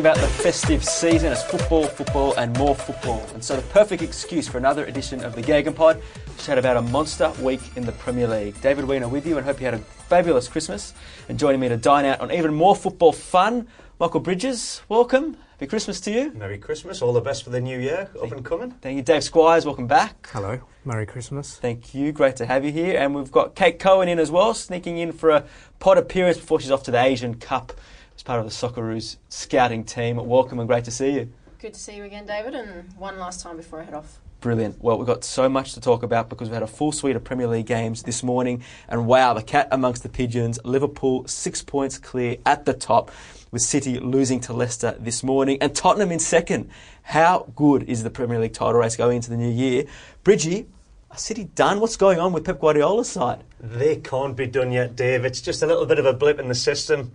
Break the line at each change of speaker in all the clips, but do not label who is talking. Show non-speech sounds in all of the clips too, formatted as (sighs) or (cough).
about the festive season? It's football, football, and more football. And so, the perfect excuse for another edition of the Gagan Pod to chat about a monster week in the Premier League. David Weiner with you, and hope you had a fabulous Christmas. And joining me to dine out on even more football fun, Michael Bridges, welcome. Happy Christmas to you.
Merry Christmas. All the best for the new year. Up and coming.
Thank you, Dave Squires. Welcome back.
Hello. Merry Christmas.
Thank you. Great to have you here. And we've got Kate Cohen in as well, sneaking in for a pod appearance before she's off to the Asian Cup as part of the Socceroos scouting team. Welcome and great to see you.
Good to see you again, David, and one last time before I head off.
Brilliant. Well, we've got so much to talk about because we've had a full suite of Premier League games this morning. And wow, the cat amongst the pigeons. Liverpool six points clear at the top, with City losing to Leicester this morning, and Tottenham in second. How good is the Premier League title race going into the new year? Bridgie, are City done? What's going on with Pep Guardiola's side?
They can't be done yet, Dave. It's just a little bit of a blip in the system.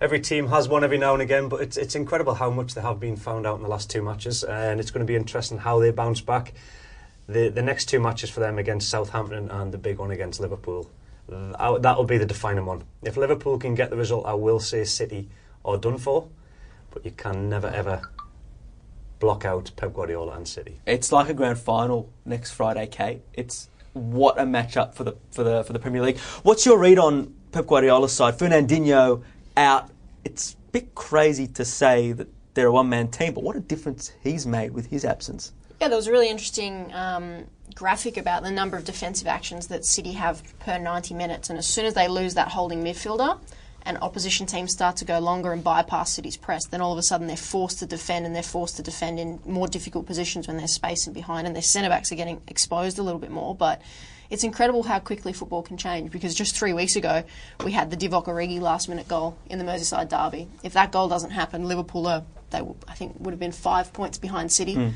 Every team has one every now and again, but it's, it's incredible how much they have been found out in the last two matches, and it's going to be interesting how they bounce back. The, the next two matches for them against Southampton and the big one against Liverpool, that'll be the defining one. If Liverpool can get the result, I will say City are done for, but you can never ever block out Pep Guardiola and City.
It's like a grand final next Friday, Kate. It's what a matchup for the for the for the Premier League. What's your read on Pep Guardiola's side? Fernandinho out. It's a bit crazy to say that they're a one man team, but what a difference he's made with his absence.
Yeah, there was a really interesting um, graphic about the number of defensive actions that City have per 90 minutes, and as soon as they lose that holding midfielder, and opposition teams start to go longer and bypass City's press, then all of a sudden they're forced to defend and they're forced to defend in more difficult positions when space in behind and their centre backs are getting exposed a little bit more. But it's incredible how quickly football can change because just three weeks ago we had the Divock Origi last minute goal in the Merseyside derby. If that goal doesn't happen, Liverpool are, they I think would have been five points behind City.
Hmm.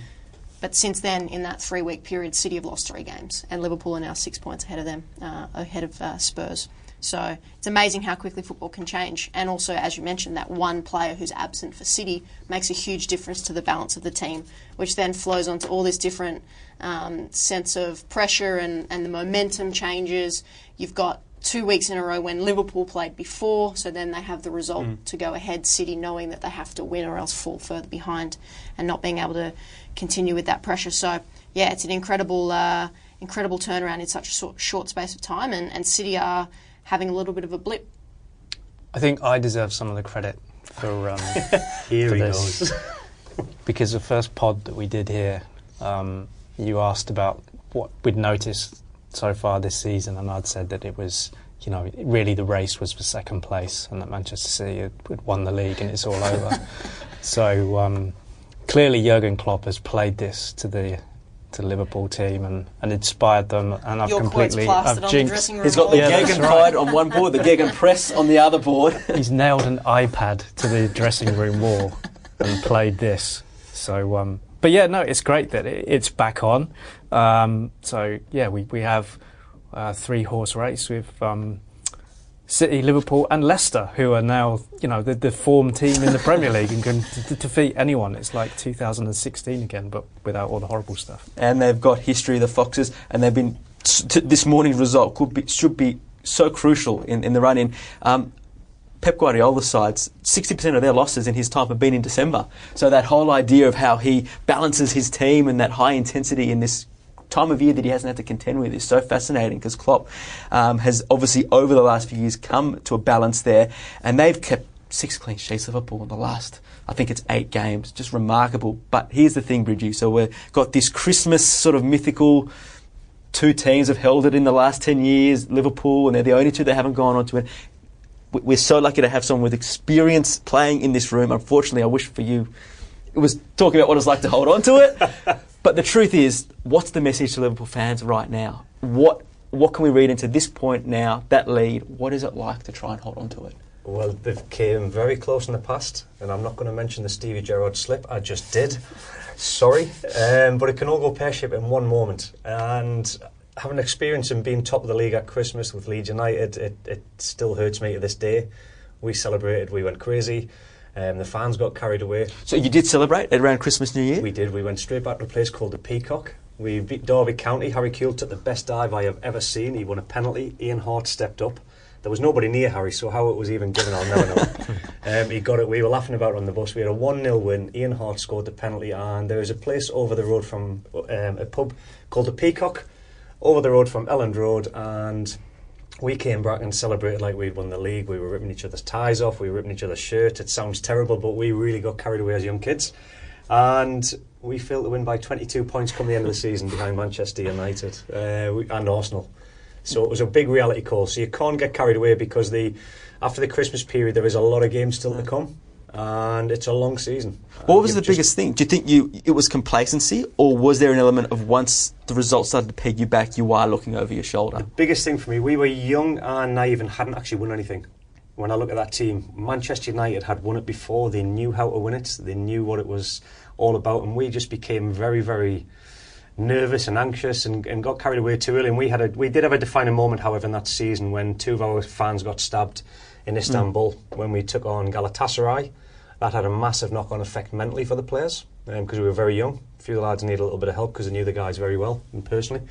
But since then, in that three week period, City have lost three games, and Liverpool are now six points ahead of them, uh, ahead of uh, Spurs. So it's amazing how quickly football can change. And also, as you mentioned, that one player who's absent for City makes a huge difference to the balance of the team, which then flows onto all this different um, sense of pressure and, and the momentum changes. You've got two weeks in a row when Liverpool played before, so then they have the result to go ahead. City knowing that they have to win or else fall further behind, and not being able to continue with that pressure. So yeah, it's an incredible, uh, incredible turnaround in such a short, short space of time, and, and City are having a little bit of a blip.
I think I deserve some of the credit for, um, (laughs)
Here
for
he
this.
goes. (laughs)
because the first pod that we did here, um, you asked about what we'd noticed so far this season, and I'd said that it was, you know, really the race was for second place, and that Manchester City had, had won the league, and it's all over. (laughs) so um, clearly, Jurgen Klopp has played this to the to the Liverpool team and, and inspired them, and I've
Your
completely I've
on the
jinxed.
dressing room
He's got the
wall.
Yeah, that's
Gegen
right.
Pride on one board, the Gegen Press on the other board. (laughs)
He's nailed an iPad to the dressing room wall and played this. So, um, but yeah, no, it's great that it, it's back on. Um, so yeah, we we have a three horse race with um, City, Liverpool, and Leicester, who are now you know the, the form team in the Premier League and can defeat anyone. It's like 2016 again, but without all the horrible stuff.
and they've got history, the Foxes, and they've been. T- this morning's result could be should be so crucial in, in the run in. Um, Pep Guardiola's sides, 60% of their losses in his time have been in December. So that whole idea of how he balances his team and that high intensity in this time of year that he hasn't had to contend with is so fascinating because Klopp um, has obviously over the last few years come to a balance there and they've kept six clean sheets Liverpool in the last I think it's eight games. Just remarkable. But here's the thing Bridgie. So we've got this Christmas sort of mythical two teams have held it in the last 10 years Liverpool and they're the only two that haven't gone on to it. We- we're so lucky to have someone with experience playing in this room. Unfortunately I wish for you was talking about what it's like to hold on to it. (laughs) but the truth is, what's the message to Liverpool fans right now? What what can we read into this point now? That lead. What is it like to try and hold on to it?
Well, they've came very close in the past, and I'm not going to mention the Stevie Gerrard slip. I just did. (laughs) Sorry, um, but it can all go pear shaped in one moment. And having experience in being top of the league at Christmas with Leeds United, it, it still hurts me to this day. We celebrated, we went crazy. Um, the fans got carried away.
So you did celebrate around Christmas, New Year.
We did. We went straight back to a place called the Peacock. We beat Derby County. Harry Kewell took the best dive I have ever seen. He won a penalty. Ian Harte stepped up. There was nobody near Harry, so how it was even given, I'll never know. (laughs) um, he got it. We were laughing about it on the bus. We had a 1 0 win. Ian Harte scored the penalty, and there was a place over the road from um, a pub called the Peacock, over the road from Elland Road, and we came back and celebrated like we'd won the league. We were ripping each other's ties off, we were ripping each other's shirts. It sounds terrible, but we really got carried away as young kids. And we failed to win by 22 points come the end of the season behind Manchester United uh, and Arsenal. So it was a big reality call. So you can't get carried away because the after the Christmas period there is a lot of games still to come, and it's a long season.
What was the biggest thing? Do you think you it was complacency, or was there an element of once the results started to peg you back, you are looking over your shoulder?
The biggest thing for me, we were young and naive and hadn't actually won anything. When I look at that team, Manchester United had won it before. They knew how to win it. They knew what it was all about, and we just became very, very nervous and anxious and, and got carried away too early. And we had a, we did have a defining moment, however, in that season when two of our fans got stabbed in Istanbul when we took on Galatasaray. That had a massive knock-on effect mentally for the players because we were very young. A few of the lads needed a little bit of help because they knew the guys very well and personally.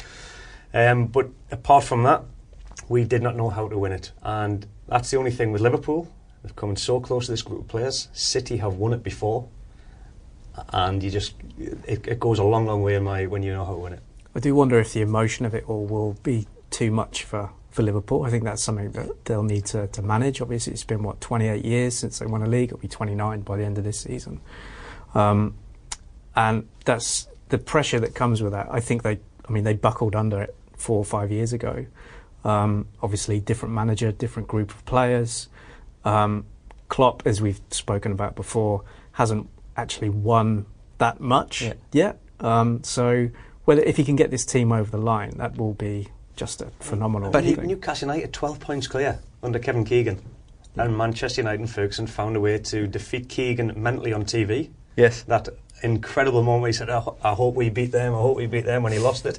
Um, but apart from that, we did not know how to win it. And that's the only thing with Liverpool. They've come in so close to this group of players. City have won it before. And you just, it, it goes a long, long way in my, when you know how to win it.
I do wonder if the emotion of it all will be too much for, for Liverpool. I think that's something that they'll need to, to manage. Obviously, it's been, what, 28 years since they won a league. It'll be 29 by the end of this season. Um, and that's the pressure that comes with that. I think they, I mean, they buckled under it four or five years ago. Um, obviously, different manager, different group of players. Um, Klopp, as we've spoken about before, hasn't actually won that much
Yeah.
yet. Um, so, whether if he can get this team over the line, that will be just a phenomenal
But he-.
Newcastle United 12 points clear under Kevin Keegan. And Manchester United and Ferguson found a way to defeat Keegan mentally on TV.
Yes.
That incredible moment where he said, I, ho- I hope we beat them, I hope we beat them when he lost it.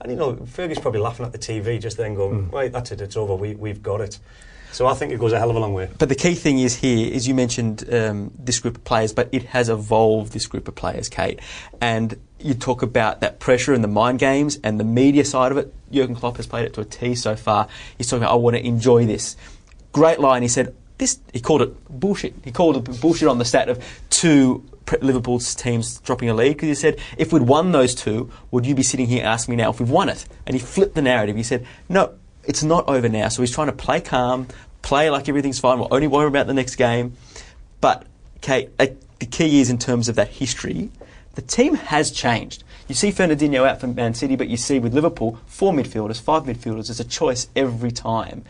And you know, Fergie's probably laughing at the TV just then going, hmm. right, that's it, it's over, we, we've got it. So I think it goes a hell of a long way.
But the key thing is here is you mentioned um, this group of players, but it has evolved. This group of players, Kate, and you talk about that pressure and the mind games and the media side of it. Jurgen Klopp has played it to a T so far. He's talking about I want to enjoy this. Great line. He said this. He called it bullshit. He called it bullshit on the stat of two Liverpool's teams dropping a lead because he said if we'd won those two, would you be sitting here asking me now if we've won it? And he flipped the narrative. He said no, it's not over now. So he's trying to play calm, play like everything's fine. We'll only worry about the next game. But Kate, uh, the key is in terms of that history, the team has changed. You see Fernandinho out for Man City, but you see with Liverpool, four midfielders, five midfielders, there's a choice every time.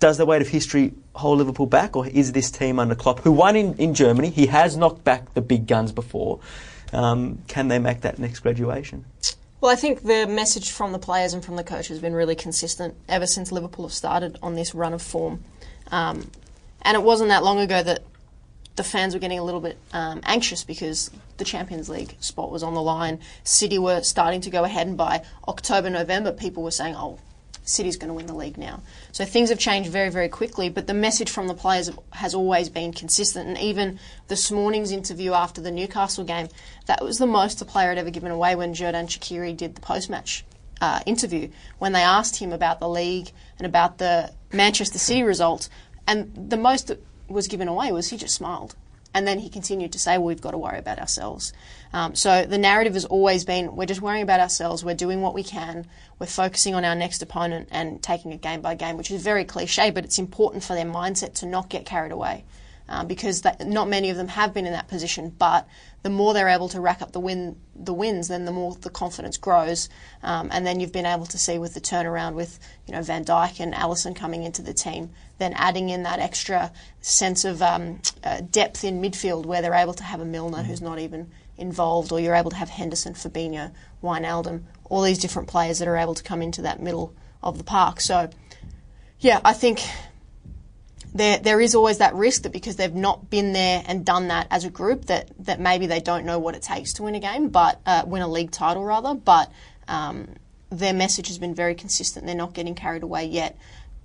Does the weight of history hold Liverpool back, or is this team under Klopp, who won in, in Germany, he has knocked back the big guns before, um, can they make that next graduation?
Well, I think the message from the players and from the coach has been really consistent ever since Liverpool have started on this run of form. Um, and it wasn't that long ago that the fans were getting a little bit um, anxious because the Champions League spot was on the line. City were starting to go ahead, and by October, November, people were saying, oh, City's going to win the league now. So things have changed very, very quickly, but the message from the players has always been consistent. And even this morning's interview after the Newcastle game, that was the most the player had ever given away when Xherdan Shaqiri did the post match uh, interview, when they asked him about the league and about the Manchester City result. And the most that was given away was he just smiled. And then he continued to say, well, we've got to worry about ourselves. Um, so the narrative has always been we're just worrying about ourselves, we're doing what we can, we're focusing on our next opponent and taking it game by game, which is very cliche, but it's important for their mindset to not get carried away. Uh, because that, not many of them have been in that position. But the more they're able to rack up the win the wins, then the more the confidence grows. Um, and then you've been able to see with the turnaround with you know Van Dijk and Alisson coming into the team, then adding in that extra sense of um, uh, depth in midfield where they're able to have a Milner who's not even involved, or you're able to have Henderson, Fabinho, Wijnaldum, all these different players that are able to come into that middle of the park. So, yeah, I think there there is always that risk that because they've not been there and done that as a group, that that maybe they don't know what it takes to win a game, but uh, win a league title rather. But um, their message has been very consistent. They're not getting carried away yet.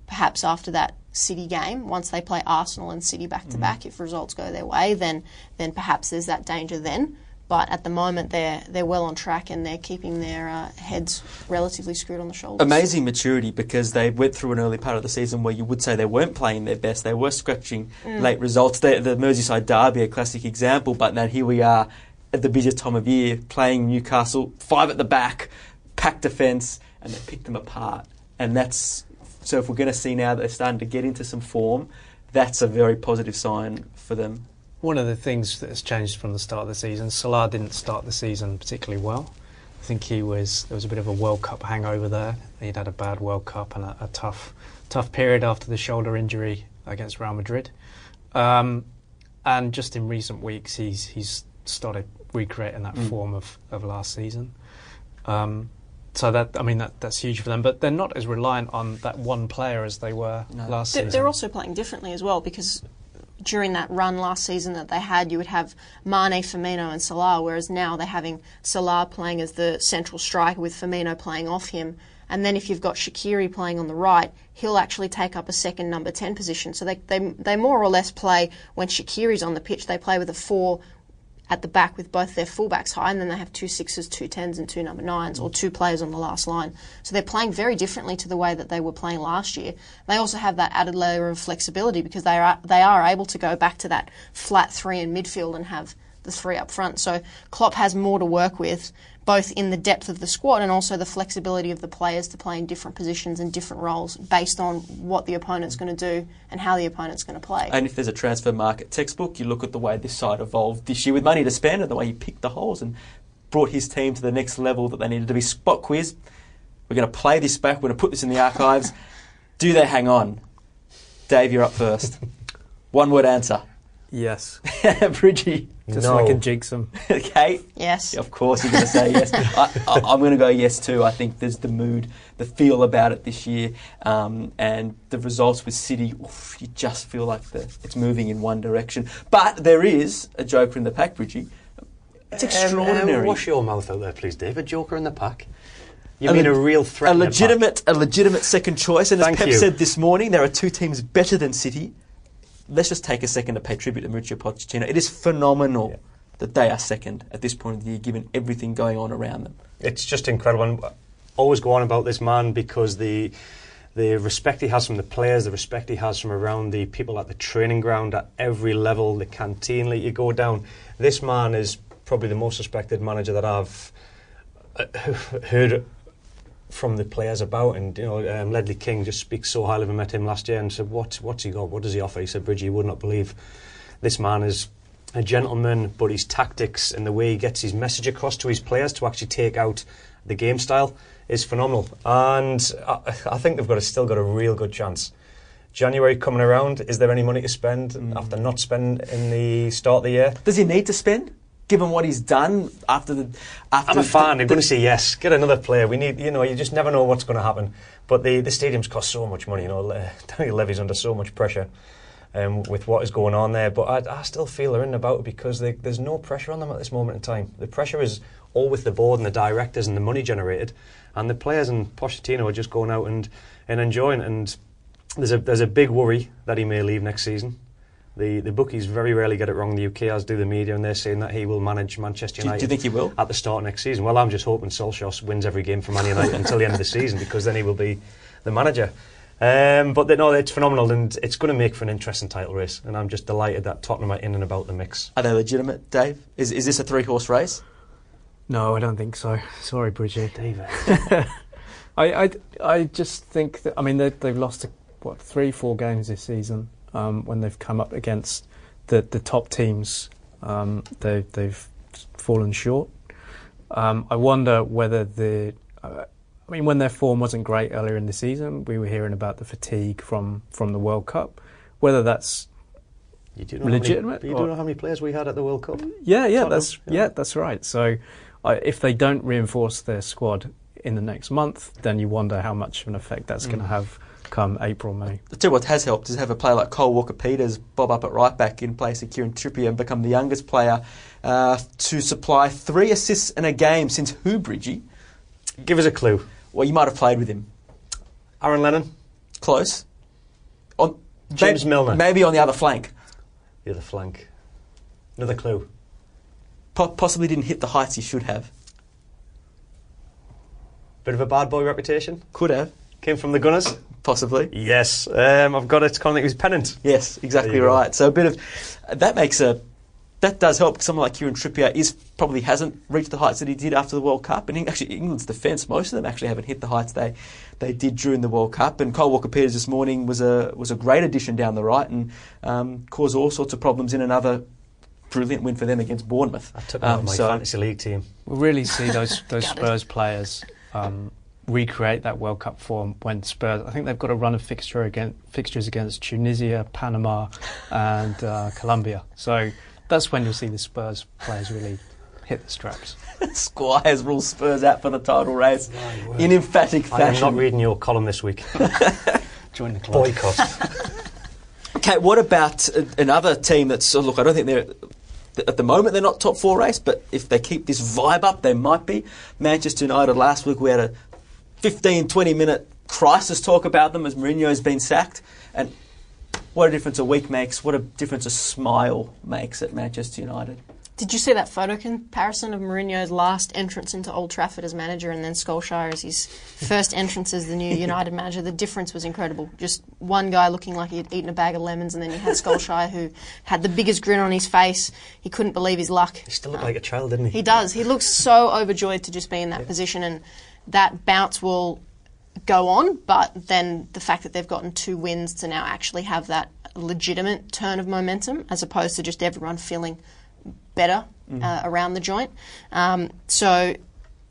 Perhaps after that City game, once they play Arsenal and City back to back, if results go their way, then then perhaps there's that danger then. But at the moment, they're they're well on track and they're keeping their uh, heads relatively screwed on the shoulders.
amazing maturity because they went through an early part of the season where you would say they weren't playing their best. They were scratching late results. The, the Merseyside derby, a classic example, but now here we are at the busiest time of year playing Newcastle, five at the back, packed defence, and they picked them apart. And that's so if we're going to see now that they're starting to get into some form, that's a very positive sign for them.
One of the things that has changed from the start of the season, Salah didn't start the season particularly well. I think he was there was a bit of a World Cup hangover there. He'd had a bad World Cup and a, a tough tough period after the shoulder injury against Real Madrid. Um, and just in recent weeks, he's he's started recreating that form of, of last season. Um, so that I mean that that's huge for them. But they're not as reliant on that one player as they were last
They're,
season.
they're also playing differently as well because during that run last season that they had, you would have Mane, Firmino, and Salah, whereas now they're having Salah playing as the central striker with Firmino playing off him. And then if you've got Shaqiri playing on the right, he'll actually take up a second number 10 position. So they, they, they more or less play, when Shaqiri's on the pitch, they play with a four at the back with both their fullbacks high, and then they have two sixes, two tens, and two number nines, or two players on the last line. So they're playing very differently to the way that they were playing last year. They also have that added layer of flexibility because they are they are able to go back to that flat three in midfield and have the three up front. So Klopp has more to work with, both in the depth of the squad and also the flexibility of the players to play in different positions and different roles based on what the opponent's going to do and how the opponent's going to play.
And if there's a transfer market textbook, you look at the way this side evolved this year with money to spend and the way he picked the holes and brought his team to the next level that they needed to be. Spot quiz. We're going to play this back. We're going to put this in the archives. Do they hang on? Dave, you're up first. (laughs) One word answer.
Yes, (laughs)
Bridgie.
just
No.
like a jigsaw.
Kate.
yes.
Of course, you're going to say yes. (laughs) I, I, I'm going to go yes too. I think there's the mood, the feel about it this year, um, and the results with City. Oof, you just feel like the, it's moving in one direction. But there is a joker in the pack, Bridgie. It's extraordinary.
Um, um, wash your mouth out there, please, David. Joker in the pack. You
A
mean a real threat?
a legitimate, a legitimate second choice. And as
Thank
Pep
you.
said this morning, there are two teams better than City. Let's just take a second to pay tribute to Mauricio Pochettino. It is phenomenal
Yeah.
that they are second at this point of the year, given everything going on around them.
It's just incredible. And I always go on about this man because the the respect he has from the players, the respect he has from around the people at the training ground at every level, the canteen that you go down. This man is probably the most respected manager that I've uh, (laughs) heard from the players about. And you know, um, Ledley King just speaks so highly of him. Met him last year and said, "What what's he got? What does he offer?" He said, "Bridgie, you would not believe this man is." A gentleman, but his tactics and the way he gets his message across to his players to actually take out the game style is phenomenal. And I, I think they've got a, still got a real good chance. January coming around, is there any money to spend
Mm.
after not spend in the start of the year?
Does he need to spend, given what he's done after the? After
I'm a fan. I'm going to say yes. Get another player. We need, you know, you just never know what's going to happen. But the the stadiums cost so much money. You know, Daniel (laughs) Levy's under so much pressure um, with what is going on there. But I, I still feel they're in about it because they, there's no pressure on them at this moment in time. The pressure is all with the board and the directors and the money generated, and the players and Pochettino are just going out and, and enjoying. it. And there's a there's a big worry that he may leave next season. The the bookies very rarely get it wrong. The UK as do the media, and they're saying that he will manage Manchester
Do you- do you think he will?
at the start of next season? Well, I'm just hoping Solskjaer wins every game for Man United (laughs) until the end of the season because then he will be the manager. Um, but the, no, it's phenomenal and it's going to make for an interesting title race. And I'm just delighted that Tottenham are in and about the mix.
Are they legitimate, Dave? Is is this a three horse race?
No, I don't think so. Sorry, Bridget.
David. (laughs) (laughs)
I, I, I just think that I mean they, they've lost what three, four games this season um, when they've come up against the the top teams um, they they've fallen short. Um, I wonder whether the uh, I mean, when their form wasn't great earlier in the season, we were hearing about the fatigue from, from the World Cup. Whether that's
You do know
Legitimate,
How many, you do know how many players we had at the World Cup?
yeah, yeah,
Tottenham,
that's
yeah.
yeah. that's right. So, I if they don't reinforce their squad in the next month, then you wonder how much of an effect that's
Mm.
going to have come April, May.
I tell you what has helped is have a player like Kyle Walker Peters bob up at right back in place of Kieran Trippier and become the youngest player uh, to supply three assists in a game since who, Bridgie?
Give us a clue.
Well, you might have played with him.
Aaron Lennon,
Close. On
James
may-
Milner.
Maybe on the other flank.
the other flank. Another clue.
Po- possibly didn't hit the heights he should have.
Bit of a bad boy reputation.
Could have.
Came from the Gunners.
Possibly.
Yes, um, I've got it. Can't think it was Pennant.
Yes, exactly
There you go.
right. So a bit of that makes a that does help. Someone like Kieran Trippier is probably hasn't reached the heights that he did after the World Cup, and actually England's defence, most of them actually haven't hit the heights they they did during the World Cup. And Kyle Walker Peters this morning was a was a great addition down the right and um, caused all sorts of problems in another brilliant win for them against Bournemouth.
I took
Um,
my
so-
fantasy league team.
We'll really see those (laughs) those
Gutted.
Spurs players um, recreate that World Cup form when Spurs. I think they've got a run of fixture against, fixtures against Tunisia, Panama, (laughs) and uh, Colombia. So that's when you'll see the Spurs players really hit the straps. (laughs)
Squires rules Spurs out for the title race in emphatic fashion.
I am not reading your column this week. (laughs)
Join the club.
Boycott.
Okay, what about uh, another team that's uh, look? I don't think they're at the moment they're not top four race, but if they keep this vibe up, they might be. Manchester United last week we had a 15, 20 minute crisis talk about them as Mourinho's been sacked, and what a difference a week makes. What a difference a smile makes at Manchester United.
Did you see that photo comparison of Mourinho's last entrance into Old Trafford as manager and then Solskjaer as his first entrance as the new (laughs) United manager? The difference was incredible. Just one guy looking like he'd eaten a bag of lemons, and then you had Solskjaer who had the biggest grin on his face. He couldn't believe his luck.
he still looked like a child, didn't he?
He does. He looks so overjoyed to just be in that position, and that bounce will go on. But then the fact that they've gotten two wins to now actually have that legitimate turn of momentum, as opposed to just everyone feeling better uh, around the joint. Um, so,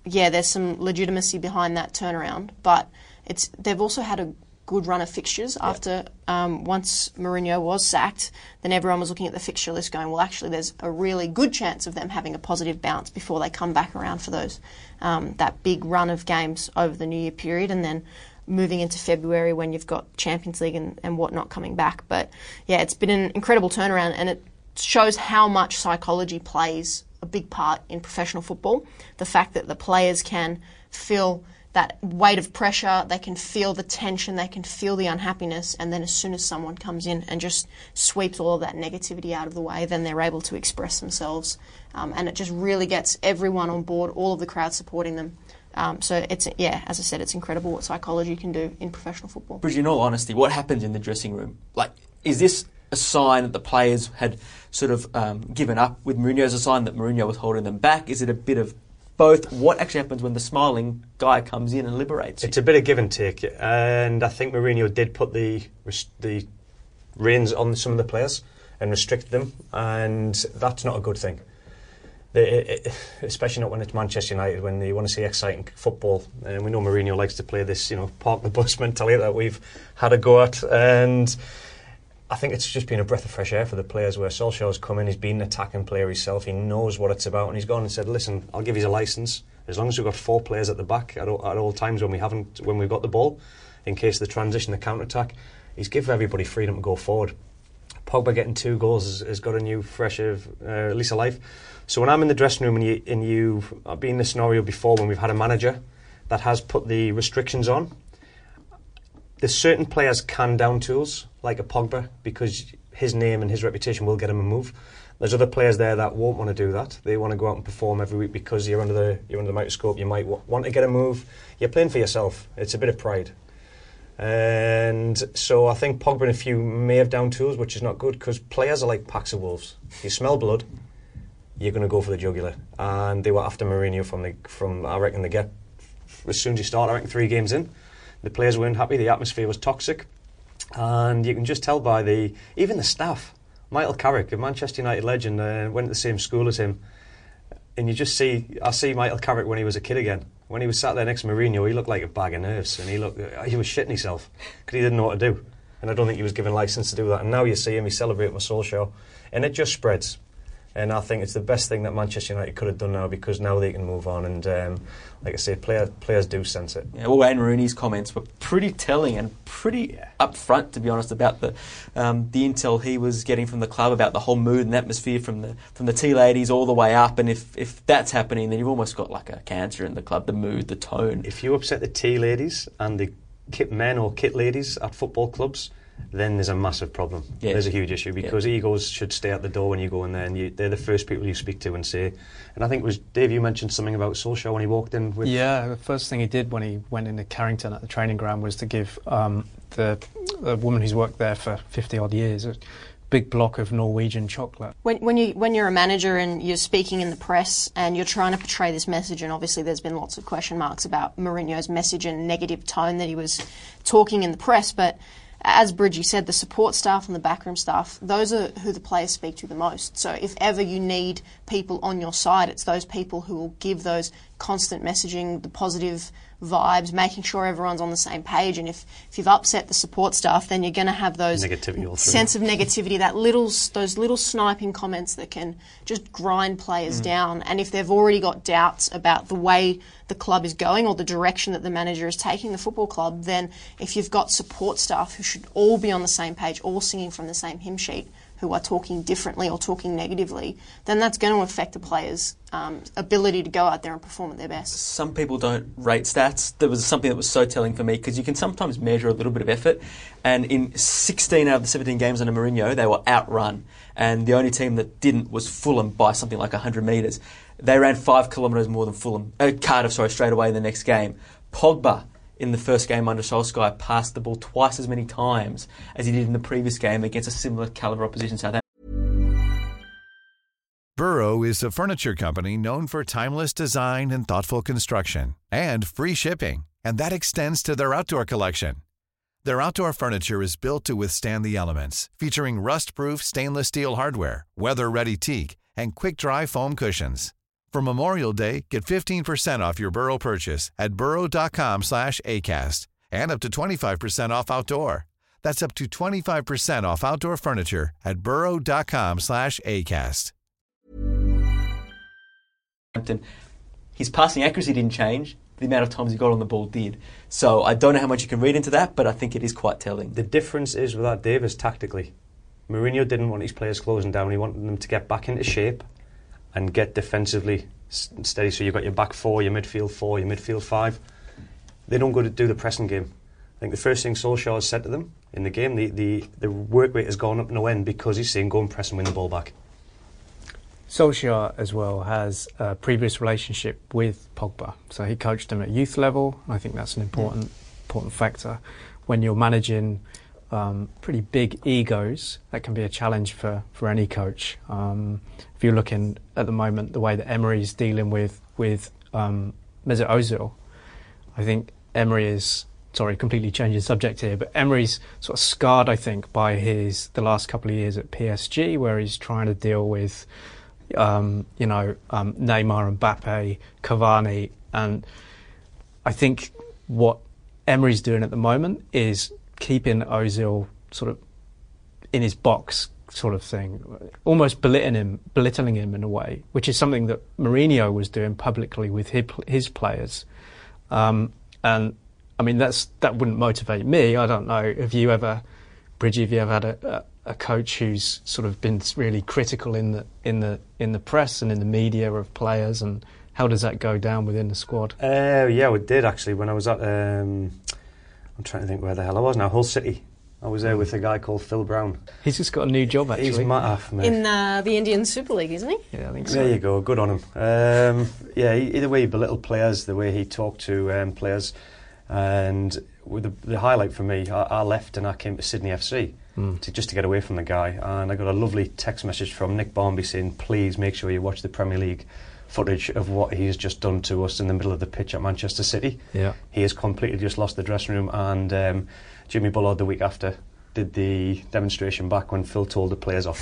yeah, there's some legitimacy behind that turnaround, but it's they've also had a good run of fixtures after um, once Mourinho was sacked. Then everyone was looking at the fixture list, going, "Well, actually, there's a really good chance of them having a positive bounce before they come back around for those um, that big run of games over the New Year period, and then." Moving into February when you've got Champions League and, and whatnot coming back. But yeah, it's been an incredible turnaround and it shows how much psychology plays a big part in professional football. The fact that the players can feel that weight of pressure, they can feel the tension, they can feel the unhappiness, and then as soon as someone comes in and just sweeps all of that negativity out of the way, then they're able to express themselves. Um, and it just really gets everyone on board, all of the crowd supporting them. Um, so it's yeah, as I said, it's incredible what psychology can do in professional football.
Bridget, in all honesty, what happened in the dressing room? Like, is this a sign that the players had sort of um, given up with Mourinho? Is a sign that Mourinho was holding them back? Is it a bit of both? What actually happens when the smiling guy comes in and liberates you?
It's a bit of give and take, and I think Mourinho did put the the reins on some of the players and restrict them, and that's not a good thing. The, it, especially not when it's Manchester United, when you want to see exciting football. And we know Mourinho likes to play this, you know, park the bus (laughs) mentality that we've had a go at, and. I think it's just been a breath of fresh air for the players where Solskjaer's come in, he's been an attacking player himself, he knows what it's about, and he's gone and said, listen, I'll give you a licence, as long as we've got four players at the back at all, at all times when we haven't, when we've got the ball, in case of the transition, the counter-attack, he's given everybody freedom to go forward. Pogba getting two goals has, has got a new, fresh of, uh, lease of life. So when I'm in the dressing room and, you, and you've I've been in the scenario before when we've had a manager that has put the restrictions on, there's certain players can down tools, like a Pogba, because his name and his reputation will get him a move. There's other players there that won't want to do that. They want to go out and perform every week because you're under the you're under the microscope. You might w- want to get a move. You're playing for yourself. It's a bit of pride. And so I think Pogba and a few may have down tools, which is not good because players are like packs of wolves. You smell blood, you're going to go for the jugular. And they were after Mourinho from the from I reckon the get as soon as you start. I reckon three games in, the players weren't happy. The atmosphere was toxic, and you can just tell by the even the staff. Michael Carrick, a Manchester United legend, uh, went to the same school as him, and you just see, I see Michael Carrick when he was a kid again. When he was sat there next to Mourinho, he looked like a bag of nerves, and he looked, he was shitting himself because he didn't know what to do, and I don't think he was given license to do that. And now you see him, he's celebrating with Solskjaer, and it just spreads. And I think it's the best thing that Manchester United could have done now because now they can move on. And um, like I say, player, players do sense it.
Yeah, well, Wayne Rooney's comments were pretty telling and pretty upfront, to be honest, about the um, the intel he was getting from the club about the whole mood and atmosphere from the from the tea ladies all the way up. And if, if that's happening, then you've almost got like a cancer in the club. The mood, the tone.
If you upset the tea ladies and the kit men or kit ladies at football clubs, then there's a massive problem.
Yeah.
There's a huge issue because egos should stay at the door when you go in there, and you, they're the first people you speak to and say. And I think it was Dave. You mentioned something about Solskjaer when he walked in with.
Yeah, the first thing he did when he went into Carrington at the training ground was to give um, the, the woman who's worked there for 50 odd years a big block of Norwegian chocolate.
When, when you when you're a manager and you're speaking in the press and you're trying to portray this message, and obviously there's been lots of question marks about Mourinho's message and negative tone that he was talking in the press, but as Bridgie said, the support staff and the backroom staff, those are who the players speak to the most. So if ever you need people on your side, it's those people who will give those constant messaging, the positive vibes, making sure everyone's on the same page. And if, if you've upset the support staff, then you're going to have those sense of negativity, that little those little sniping comments that can just grind players
Mm.
down. And if they've already got doubts about the way the club is going or the direction that the manager is taking the football club, then if you've got support staff who should all be on the same page, all singing from the same hymn sheet, who are talking differently or talking negatively, then that's going to affect the players' um, ability to go out there and perform at their best.
some people don't rate stats. There was something that was so telling for me because you can sometimes measure a little bit of effort. And in 16 out of the 17 games under Mourinho, they were outrun. And the only team that didn't was Fulham by something like 100 metres. They ran five kilometres more than Fulham, uh, Cardiff, sorry, straight away in the next game. Pogba in the first game under Solskjaer passed the ball twice as many times as he did in the previous game against a similar calibre opposition, Southampton.
Burrow is a furniture company known for timeless design and thoughtful construction and free shipping, and that extends to their outdoor collection. Their outdoor furniture is built to withstand the elements, featuring rust-proof stainless steel hardware, weather-ready teak, and quick-dry foam cushions. For Memorial Day, get 15% off your Burrow purchase at burrow.com slash ACAST and up to 25% off outdoor. That's up to 25% off outdoor furniture at burrow.com slash ACAST.
His passing accuracy didn't change. The amount of times he got on the ball did. So I don't know how much you can read into that, but I think it is quite telling.
The difference is with that Davis tactically. Mourinho didn't want his players closing down. He wanted them to get back into shape and get defensively steady. So you've got your back four, your midfield four, your midfield five. They don't go to do the pressing game. I think the first thing Solskjaer has said to them in the game, the, the, the work rate has gone up no end because he's saying go and press and win the ball back.
Solskjaer as well has a previous relationship with Pogba, so he coached him at youth level. I think that's an important important factor when you're managing um, pretty big egos. That can be a challenge for, for any coach. Um, if you're looking at the moment the way that Emery is dealing with with um, Mesut Ozil, I think Emery is sorry, completely changing subject here, but Emery's sort of scarred, I think, by his the last couple of years at PSG, where he's trying to deal with, um, you know, um, Neymar and Mbappe, Cavani, and I think what Emery's doing at the moment is keeping Ozil sort of in his box sort of thing, almost belittling him, belittling him in a way, which is something that Mourinho was doing publicly with his, his players. Um, and I mean, that's that wouldn't motivate me. I don't know. Have you ever, Bridgie, have you ever had a, a, coach who's sort of been really critical in the in the in the press and in the media of players, and how does that go down within the squad?
Uh, yeah, we did actually when I was at. Um, I'm trying to think where the hell I was now. Hull City. I was there with a guy called Phil Brown.
He's just got a new job actually.
He's ma- ah, mate.
In uh, the Indian Super League, isn't he?
yeah, I think so.
There you go. Good on him. Um, yeah, he- either way he belittled players, the way he talked to um, players, and with the, the highlight for me, I, I left and I came to Sydney FC to just to get away from the guy, and I got a lovely text message from Nick Barmby saying, "Please make sure you watch the Premier League footage of what he's just done to us in the middle of the pitch at Manchester City."
Yeah.
He has completely just lost the dressing room, and um, Jimmy Bullard the week after did the demonstration back when Phil told the players off.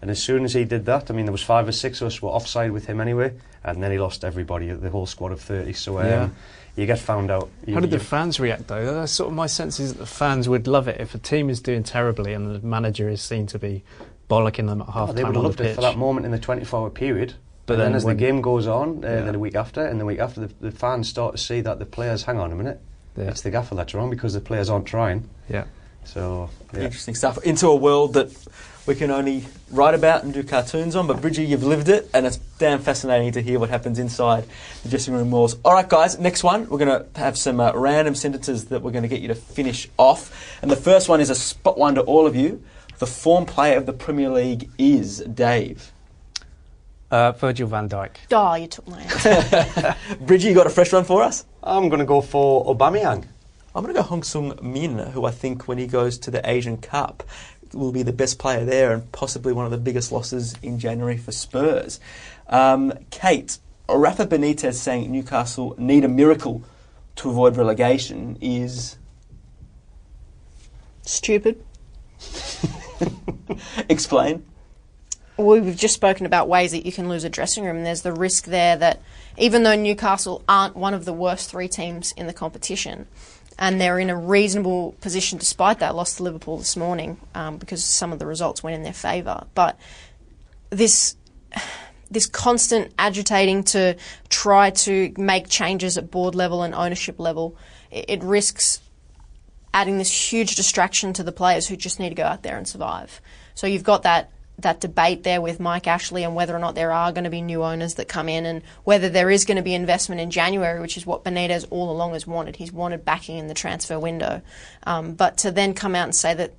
And as soon as he did that, I mean, there was five or six of us were offside with him anyway, and then he lost everybody, the whole squad of 30. So um,
Yeah.
you get found out. You,
How did the fans react though? That's sort of my sense is that the fans would love it if a team is doing terribly and the manager is seen to be bollocking them at half
Oh, they
time
would
on
have
the
loved it
pitch.
for that moment in the 24 hour period.
But
But then,
then
as
when-
the game goes on, uh,
Yeah.
then the week after, and the week after, the, the fans start to see that the players, hang on a minute,
Yeah.
it's the gaffer that's wrong because the players aren't trying.
Yeah.
So, yeah.
Interesting stuff. Into a world that we can only write about and do cartoons on, but Bridgie, you've lived it, and it's damn fascinating to hear what happens inside the dressing room walls. All right, guys, next one, we're going to have some uh, random sentences that we're going to get you to finish off. And the first one is a spot one to all of you. The form player of the Premier League is Dave.
Uh, Virgil van Dijk.
Oh, you took my answer. (laughs) (laughs)
Bridgie, you got a fresh one for us?
I'm going to go for Aubameyang.
I'm going to go Hong Sung Min, who I think when he goes to the Asian Cup will be the best player there and possibly one of the biggest losses in January for Spurs. Um, Kate, Rafa Benitez saying Newcastle need a miracle to avoid relegation is
Stupid. (laughs)
explain.
We've just spoken about ways that you can lose a dressing room. And there's the risk there that even though Newcastle aren't one of the worst three teams in the competition, and they're in a reasonable position despite that loss to Liverpool this morning um, because some of the results went in their favour. But this this constant agitating to try to make changes at board level and ownership level, it, it risks adding this huge distraction to the players who just need to go out there and survive. So you've got that that debate there with Mike Ashley and whether or not there are going to be new owners that come in and whether there is going to be investment in January, which is what Benitez all along has wanted. He's wanted backing in the transfer window. Um, but to then come out and say that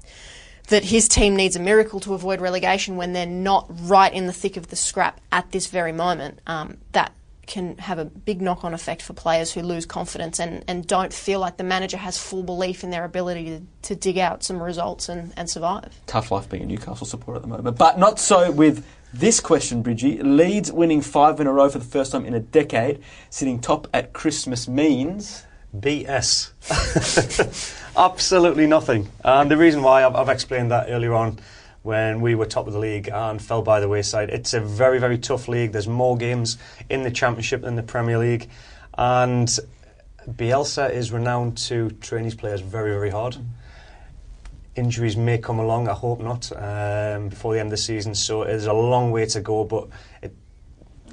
that his team needs a miracle to avoid relegation when they're not right in the thick of the scrap at this very moment, um, that can have a big knock on effect for players who lose confidence and, and don't feel like the manager has full belief in their ability to, to dig out some results and, and survive.
Tough life being a Newcastle supporter at the moment. But not so with this question, Bridgie. Leeds winning five in a row for the first time in a decade, sitting top at Christmas means.
BS. (laughs) Absolutely nothing. And the reason why I've, I've explained that earlier on when we were top of the league and fell by the wayside. It's a very, very tough league. There's more games in the Championship than the Premier League. And Bielsa is renowned to train his players very, very hard. Injuries may come along, I hope not, um, before the end of the season. So there's a long way to go, but it,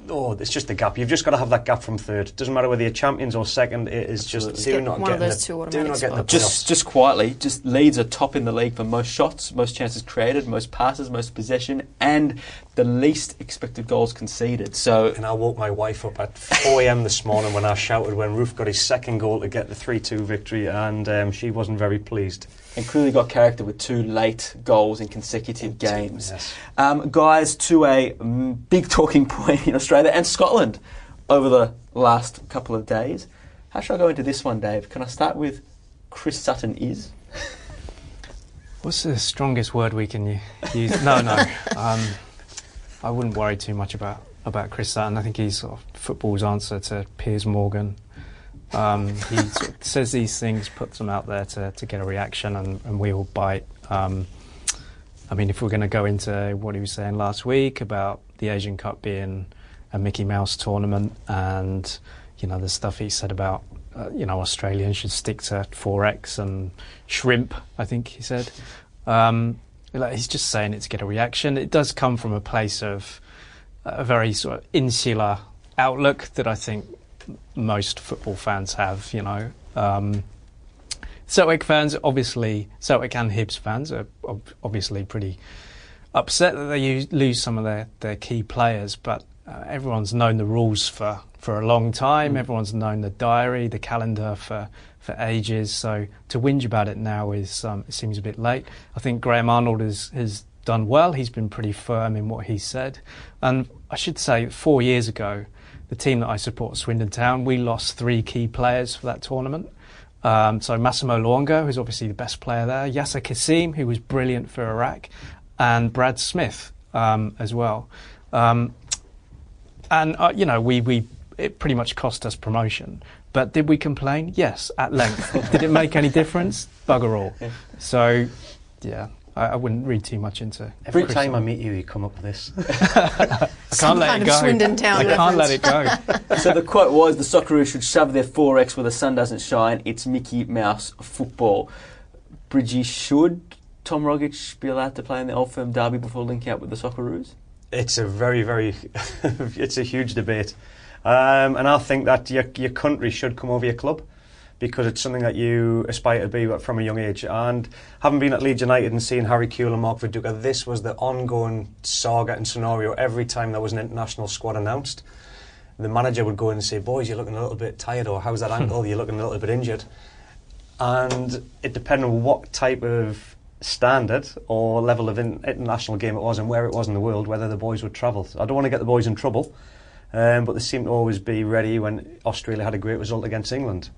oh, it's just the gap. You've just got to have that gap from third. Doesn't matter whether you're champions or second. It is just do not
one of
get
those
the,
two
do not get the
spots.
Just, just quietly, just Leeds are top in the league for most shots, most chances created, most passes, most possession, and the least expected goals conceded. So
And I woke my wife up at 4 a.m. this morning when I shouted when Roofe got his second goal to get the 3 2 victory, and um, she wasn't very pleased.
and clearly got character with two late goals in consecutive games.
Yes.
Um, guys, to a mm, big talking (laughs) point in Australia and Scotland over the last couple of days. How should I go into this one, Dave? Can I start with Chris Sutton is?
What's the strongest word we can use? No, no. (laughs) Um, I wouldn't worry too much about, about Chris Sutton. I think he's sort of football's answer to Piers Morgan. Um, he (laughs) sort of says these things, puts them out there to, to get a reaction, and, and we all bite. Um, I mean, if we're going to go into what he was saying last week about the Asian Cup being a Mickey Mouse tournament, and you know the stuff he said about uh, you know Australians should stick to 4X and shrimp. I think he said. Um, like, he's just saying it to get a reaction. It does come from a place of a very sort of insular outlook that I think most football fans have. You know. Um, Celtic fans, obviously, Celtic and Hibs fans are ob- obviously pretty upset that they use, lose some of their, their key players, but uh, everyone's known the rules for, for a long time. Everyone's known the diary, the calendar for, for ages. So to whinge about it now is um, it seems a bit late. I think Graham Arnold has, has done well. He's been pretty firm in what he said. And I should say, four years ago, the team that I support, Swindon Town, we lost three key players for that tournament. Um, so Massimo Luongo, who's obviously the best player there, Yasser Kassim, who was brilliant for Iraq, and Brad Smith um, as well. Um, and uh, you know, we we it pretty much cost us promotion. But did we complain? Yes, at length. (laughs) did it make any difference? Bugger all. So yeah, I, I wouldn't read too much into. It.
Every
Chris
time I meet you, you come up with this. (laughs)
I can't let
kind
it
of
go.
Swindon Town
I can't let it go. (laughs)
so the quote was the Socceroos should shove their 4X where the sun doesn't shine. It's Mickey Mouse football. Bridgie, should Tom Rogic be allowed to play in the Old Firm derby before linking up with the Socceroos?
It's a very, very, it's a huge debate, um, and I think that your your country should come over your club because it's something that you aspire to be from a young age. And having been at Leeds United and seeing Harry Kewell and Mark Viduka, this was the ongoing saga and scenario every time there was an international squad announced. The manager would go in and say, "Boys, you're looking a little bit tired," or "How's that ankle? You're looking a little bit injured." And it depended on what type of standard or level of in, international game it was and where it was in the world, whether the boys would travel. So I don't want to get the boys in trouble, um, but they seemed to always be ready when Australia had a great result against England.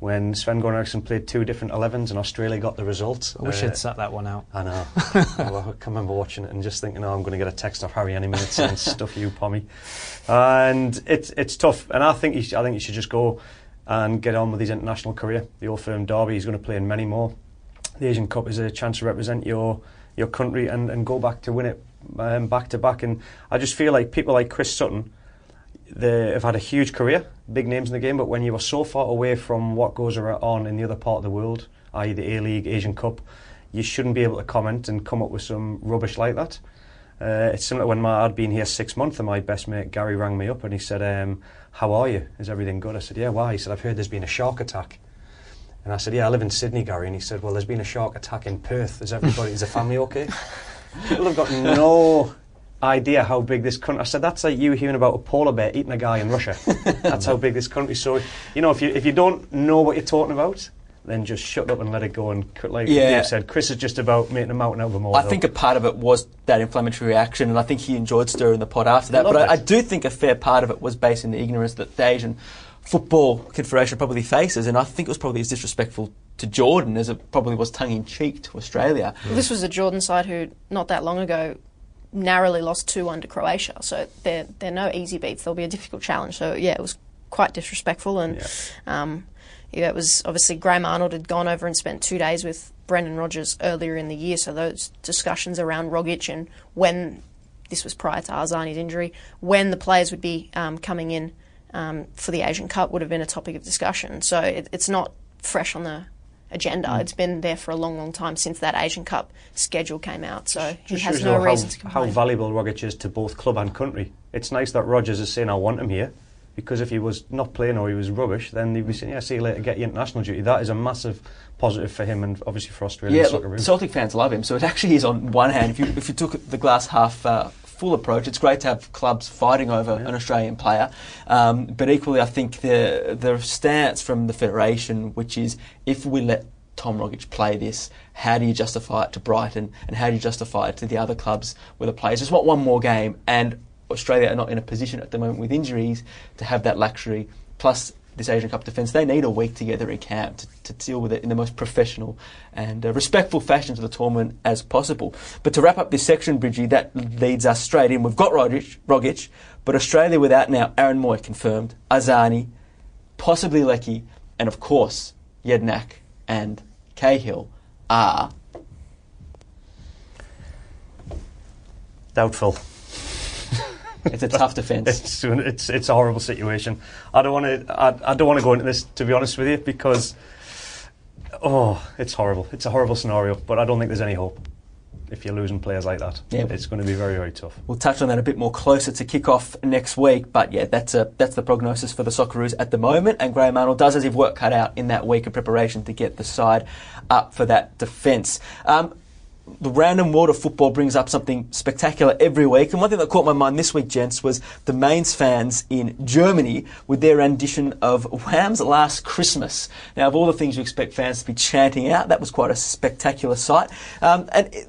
When Sven Goran Eriksson played two different 11s and Australia got the result.
I wish
uh,
I'd sat that one out.
I know. (laughs) I can remember watching it and just thinking, oh, I'm going to get a text off Harry any minute saying, stuff you, Pommy. And it's it's tough. And I think, he I think he should just go and get on with his international career. The Old Firm Derby, he's going to play in many more. The Asian Cup is a chance to represent your your country and, and go back to win it um, back to back. And I just feel like people like Chris Sutton, they have had a huge career, big names in the game, but when you are so far away from what goes on in the other part of the world, i.e. the A-League, Asian Cup, you shouldn't be able to comment and come up with some rubbish like that. Uh, it's similar when my, I'd been here six months and my best mate Gary rang me up and he said, um, how are you? Is everything good? I said, yeah, why? He said, I've heard there's been a shark attack. And I said, yeah, I live in Sydney, Gary. And he said, well, there's been a shark attack in Perth. Is everybody, is the family okay? (laughs) People have got no idea how big this country. I said that's like you hearing about a polar bear eating a guy in Russia. (laughs) that's how big this country. So you know, if you if you don't know what you're talking about, then just shut up and let it go. And c- like
Yeah.
Dave said, Chris is just about making a mountain out of a
I
molehill.
I think a part of it was that inflammatory reaction, and I think he enjoyed stirring the pot after that.
I
But I, I do think a fair part of it was based in the ignorance that the Asian Football Confederation probably faces, and I think it was probably as disrespectful to Jordan as it probably was tongue in cheek to Australia.
This was a Jordan side who, not that long ago, narrowly lost 2 1 to Croatia. So they're, they're no easy beats. They'll be a difficult challenge. So, yeah, it was quite disrespectful. And
Yeah.
um, yeah, it was obviously Graham Arnold had gone over and spent two days with Brendan Rodgers earlier in the year. So those discussions around Rogic and when this was prior to Arzani's injury, when the players would be um, coming in um, for the Asian Cup would have been a topic of discussion. So it, it's not fresh on the agenda.
Mm.
It's been there for a long, long time since that Asian Cup schedule came out. So he
Just
has no
you how,
reason to
how valuable Rogic is to both club and country. It's nice that Rodgers is saying I want him here. Because if he was not playing or he was rubbish, then he'd be saying, "Yeah, see you later, get your international duty." That is a massive positive for him and obviously for Australian
Yeah,
soccer.
look, Celtic fans love him. So it (laughs) actually is on one hand, if you if you took the glass half uh, full approach, it's great to have clubs fighting over an Australian player. Um, but equally, I think the the stance from the federation, which is if we let Tom Rogic play this, how do you justify it to Brighton, and how do you justify it to the other clubs where the players? Just want one more game. And Australia are not in a position at the moment with injuries to have that luxury. Plus, this Asian Cup defence, they need a week together in camp to, to deal with it in the most professional and uh, respectful fashion to the tournament as possible. But to wrap up this section, Bridgie, that leads us straight in. We've got Rogic, Rogic but Australia without now Aaron Mooy confirmed, Arzani, possibly Leckie, and of course, Jedinak and Cahill are
Doubtful.
It's a tough defence. (laughs)
It's it's it's a horrible situation. I don't want to I, I don't want to go into this to be honest with you because oh it's horrible. It's a horrible scenario, but I don't think there's any hope if you're losing players like that.
Yeah.
It's going to be very very tough.
We'll touch on that a bit more closer to kick off next week. But yeah, that's a, that's the prognosis for the Socceroos at the moment. And Graham Arnold does has his work cut out in that week of preparation to get the side up for that defence. Um, the random world of football brings up something spectacular every week. And one thing that caught my mind this week, gents, was the Mainz fans in Germany with their rendition of Wham's Last Christmas. Now, of all the things you expect fans to be chanting out, that was quite a spectacular sight. Um, and it,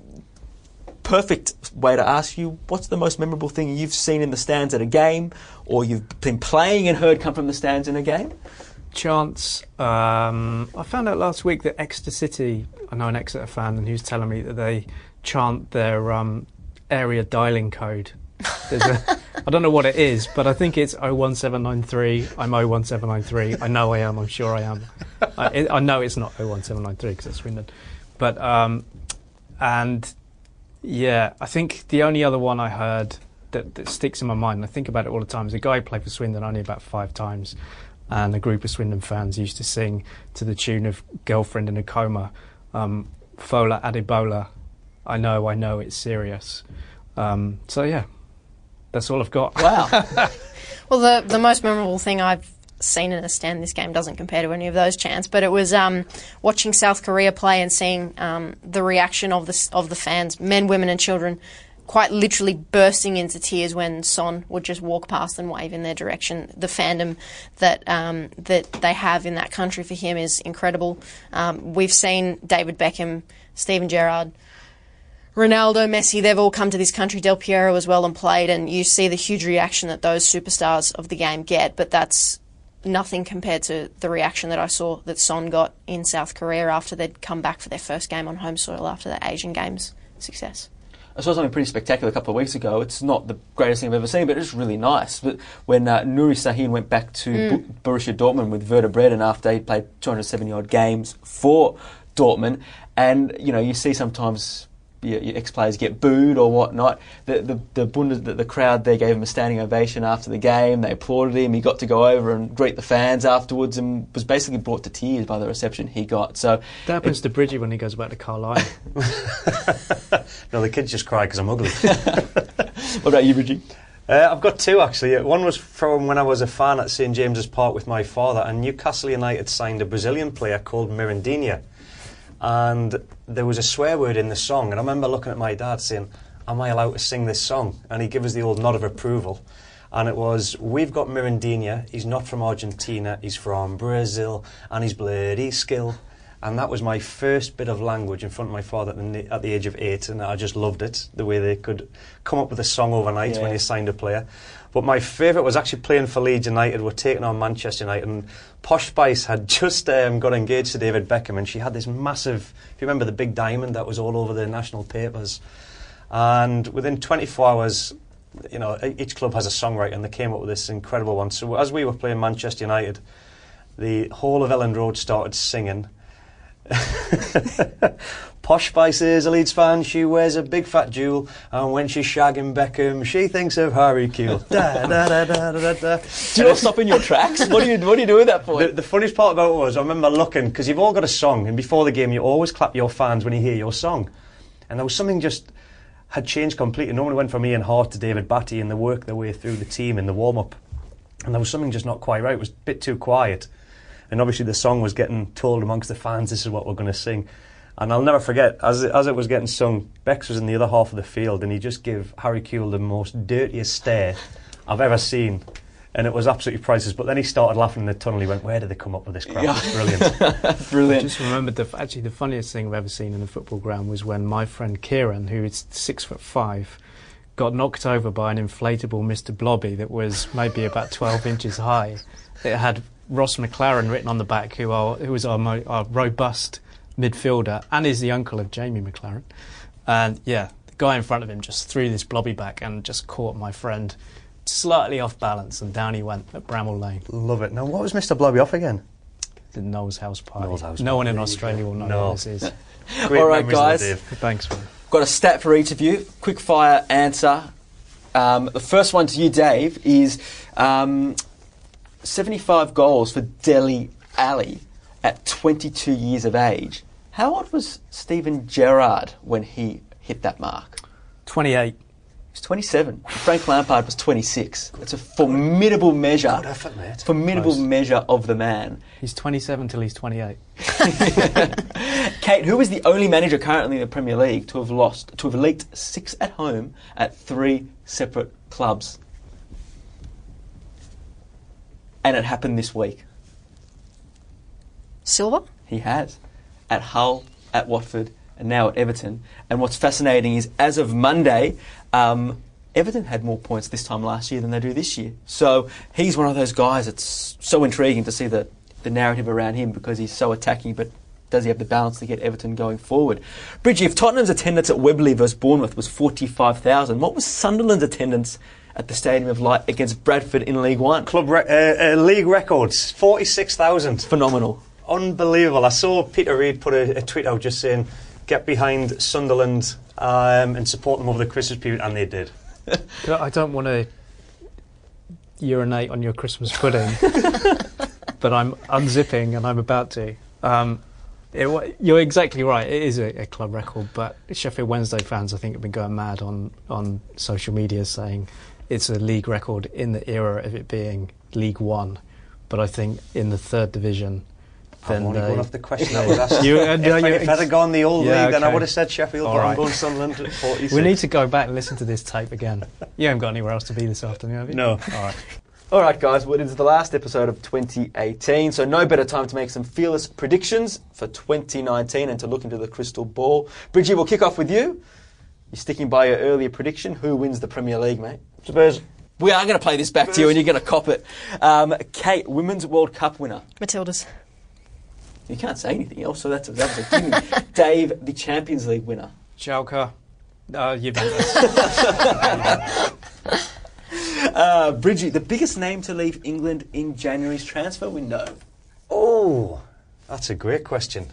perfect way to ask you what's the most memorable thing you've seen in the stands at a game or you've been playing and heard come from the stands in a game?
chance. Um, I found out last week that Exeter City, I know an Exeter fan, and he was telling me that they chant their um, area dialing code. I don't know what it is, but I think it's 01793. I'm 01793. I know I am. I'm sure I am. I, it, I know it's not 01793 because it's Swindon. But um, and yeah, I think the only other one I heard that, that sticks in my mind, and I think about it all the time, is a guy who played for Swindon only about five times, and a group of Swindon fans used to sing to the tune of "Girlfriend in a Coma," um, "Fola Adebola." I know, I know, it's serious. Um, so yeah, that's all I've got.
Wow. (laughs)
Well, the the most memorable thing I've seen in a stand this game doesn't compare to any of those chants, but it was um, watching South Korea play and seeing um, the reaction of the of the fans, men, women, and children, quite literally bursting into tears when Son would just walk past and wave in their direction. The fandom that um, that they have in that country for him is incredible. Um, we've seen David Beckham, Steven Gerrard. Ronaldo, Messi, they've all come to this country, Del Piero as well, and played, and you see the huge reaction that those superstars of the game get, but that's nothing compared to the reaction that I saw that Son got in South Korea after they'd come back for their first game on home soil after that Asian Games success.
I saw something pretty spectacular a couple of weeks ago. It's not the greatest thing I've ever seen, but it's really nice. But when uh, Nuri Sahin went back to B- Borussia Dortmund with Werder Bremen after he played 270 odd games for Dortmund, and you know you see sometimes your, your ex-players get booed or whatnot. The the the, Bundes, the the crowd there gave him a standing ovation after the game. They applauded him. He got to go over and greet the fans afterwards, and was basically brought to tears by the reception he got. So
That happens to Bridgie when he goes back to Carlisle. (laughs) (laughs)
No, the kids just cry because I'm ugly. (laughs)
what about you, Bridgie?
Uh, I've got two actually. One was from when I was a fan at St James's Park with my father, and Newcastle United signed a Brazilian player called Mirandinha, and there was a swear word in the song. And I remember looking at my dad saying, "Am I allowed to sing this song?" And he gave us the old nod of approval. And it was, "We've got Mirandinha. He's not from Argentina. He's from Brazil, and he's bloody skill." And that was my first bit of language in front of my father at the, at the age of eight, and I just loved it. The way they could come up with a song overnight when
Yeah.
you signed a player. But my favourite was actually playing for Leeds United. We're taking on Manchester United, and Posh Spice had (laughs) just um, got engaged to David Beckham, and she had this massive. If you remember the big diamond that was all over the national papers, and within 24 hours, you know, each club has a songwriter, and they came up with this incredible one. So as we were playing Manchester United, the whole of Elland Road started singing. (laughs) Posh Spice is a Leeds fan. She wears a big fat jewel, and when she's shagging Beckham, she thinks of Harry Kewell. (laughs) da, da, da, da, da, da.
Do you not stop in your tracks? What do you What do you do at that point?
The, the funniest part about it was I remember looking because you've all got a song, and before the game you always clap your fans when you hear your song, and there was something just had changed completely. Normally went from Ian Harte to David Batty, and they worked their way through the team in the warm up, and there was something just not quite right. It was a bit too quiet, and obviously the song was getting told amongst the fans. This is what we're going to sing. And I'll never forget, as it, as it was getting sung, Bex was in the other half of the field and he just gave Harry Kewell the most dirtiest stare I've ever seen. And it was absolutely priceless. But then he started laughing in the tunnel. He went, Where did they come up with this crap?
Yeah.
It's (laughs) brilliant.
I just remembered the actually the funniest thing I've ever seen in a football ground was when my friend Kieran, who is six foot five, got knocked over by an inflatable Mr. Blobby that was maybe about twelve inches high. It had Ross McLaren written on the back, who are who was our, mo- our robust midfielder and is the uncle of Jamie Maclaren. And yeah, the guy in front of him just threw this blobby back and just caught my friend slightly off balance, and down he went at Bramall Lane.
Love it. Now, what was Mr. Blobby off again?
The Noel's House Party.
Noel's House
no one in Australia will know
No.
what this is. (laughs)
Great
All right,
memories there,
guys.
Thanks, man.
Got a stat for each of you. Quick fire answer. Um, the first one to you, Dave, is um, 75 goals for Dele Alli at 22 years of age. How old was Steven Gerrard when he hit that mark?
28.
He's 27. Frank Lampard was 26. It's a formidable measure.
Good effort, mate.
Formidable
Nice.
measure of the man.
He's 27 till he's 28. (laughs)
Kate, who is the only manager currently in the Premier League to have lost, to have leaked six at home at three separate clubs? And it happened this week.
Silva?
He has. At Hull, at Watford, and now at Everton. And what's fascinating is, as of Monday, um, Everton had more points this time last year than they do this year. So he's one of those guys that's so intriguing to see the, the narrative around him because he's so attacking, but does he have the balance to get Everton going forward? Bridgie, if Tottenham's attendance at Wembley versus Bournemouth was 45,000, what was Sunderland's attendance at the Stadium of Light against Bradford in League One?
Club re- uh, uh, league records 46,000.
Phenomenal.
Unbelievable. I saw Peter Reid put a, a tweet out just saying get behind Sunderland um, and support them over the Christmas period, and they did. (laughs)
I don't want to urinate on your Christmas pudding, (laughs) but I'm unzipping and I'm about to. Um, it, you're exactly right. It is a, a club record, but Sheffield Wednesday fans, I think, have been going mad on, on social media saying it's a league record in the era of it being League One. But I think in the third division,
I'm
then
only
they-
going off the question I (laughs) was asked.
You- uh,
if,
no, you-
if I'd have gone the old
Yeah,
league, then I would have said Sheffield,
All
but I'm going Sunderland at 46.
we need to go back and listen to this tape again. You haven't got anywhere else to be this afternoon, have you?
No.
All right.
All right, guys, well, it is the last episode of 2018, so no better time to make some fearless predictions for 2019 and to look into the crystal ball. Bridgie, we'll kick off with you. You're sticking by your earlier prediction. Who wins the Premier League, mate?
Spurs.
We are going to play this back to you, and you're going to cop it. Um, Kate, Women's World Cup winner.
Matildas.
You can't say anything else, so that's that was a gimme. (laughs) Dave, the Champions League winner.
Schalke, uh, Juventus. (laughs)
Uh, Bridgie, the biggest name to leave England in January's transfer window.
Oh, that's a great question.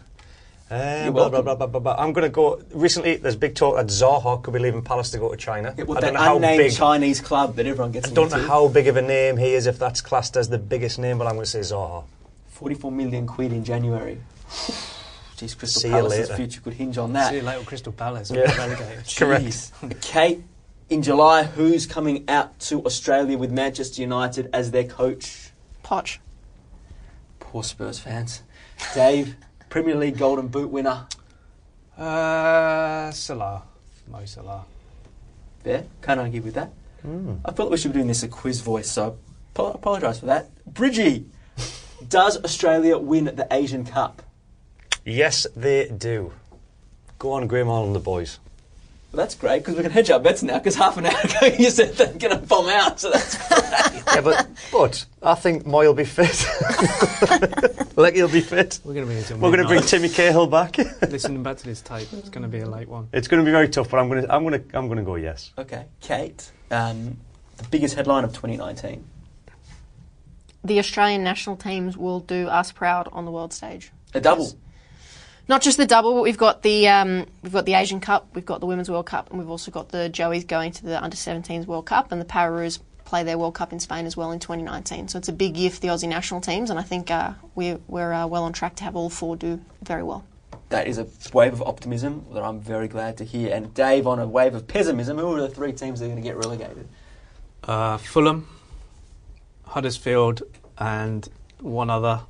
Uh,
You're
blah, blah, blah, blah, blah, blah. I'm going to go. Recently, there's big talk that Zaha could be leaving Palace to go to China.
Yeah, well,
I
that
don't know how
unnamed
big.
Chinese club that everyone gets
I don't know
into.
how big of a name he is, if that's classed as the biggest name, but I'm going to say Zaha.
44 million quid in January. (sighs) Jeez, Crystal
See you
Palace's
later.
future could hinge on that.
See you later, Crystal Palace.
Yeah.
Relegated. (laughs)
Correct.
Jeez. Kate, in July, who's coming out to Australia with Manchester United as their coach?
Poch.
Poor Spurs fans. Dave, Premier League Golden Boot winner.
Uh, Salah. Mo Salah.
There, can't argue with that. I thought we should be doing this a quiz voice, so I apologise for that. Bridgie, (laughs) does Australia win the Asian Cup?
Yes, they do. Go on, Graham Hall and the boys.
Well, that's great because we can hedge our bets now. Because half an hour (laughs) ago you said they're going to bomb out, so that's great.
yeah, but (laughs) but I think Mooy will be fit. (laughs) like he'll be fit.
We're going to be
We're going to bring. Timmy Cahill back.
Listening back to this tape, it's going to be a late one.
it's going to be very tough, but I'm going to I'm going to I'm going to go yes.
okay, Kate, um, the biggest headline of 2019.
The Australian national teams will do us proud on the world stage.
A double.
Not just the double, but we've got the um, we've got the Asian Cup, we've got the Women's World Cup, and we've also got the Joeys going to the Under 17s World Cup, and the Pararoos play their World Cup in Spain as well in 2019. So it's a big year for the Aussie national teams, and I think uh, we're we're uh, well on track to have all four do very well.
That is a wave of optimism that I'm very glad to hear. And Dave, on a wave of pessimism, who are the three teams that are going to get relegated?
Uh, Fulham, Huddersfield, and one other.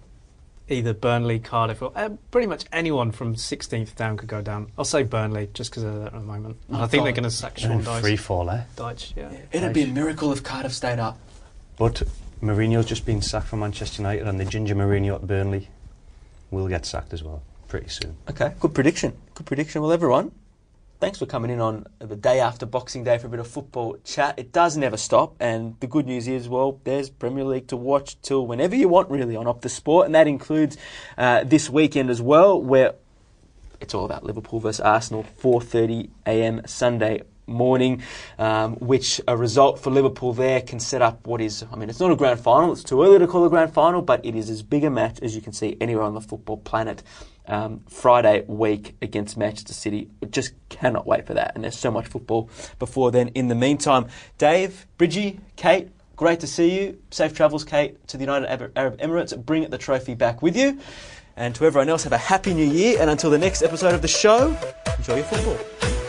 Either Burnley, Cardiff, or uh, pretty much anyone from 16th down could go down. I'll say Burnley just because they're there at the moment. And I think they're going to sack Sean Dyche.
Free fall, eh?
Dyche, yeah.
It'd be a miracle if Cardiff stayed up.
But Mourinho's just been sacked from Manchester United, and the ginger Mourinho at Burnley will get sacked as well pretty soon.
Okay, good prediction. Good prediction. Well, everyone, thanks for coming in on the day after Boxing Day for a bit of football chat. It does never stop, and the good news is, well, there's Premier League to watch till whenever you want, really, on Optus Sport, and that includes uh, this weekend as well, where it's all about Liverpool versus Arsenal, 4:30 a.m. Sunday morning, um, which a result for Liverpool there can set up what is, I mean, it's not a grand final, it's too early to call a grand final, but it is as big a match as you can see anywhere on the football planet. Um, Friday week against Manchester City. Just cannot wait for that. And there's so much football before then. In the meantime, Dave, Bridgie, Kate, great to see you. Safe travels, Kate, to the United Arab- Emirates. Bring the trophy back with you. And to everyone else, have a happy new year. And until the next episode of the show, enjoy your football.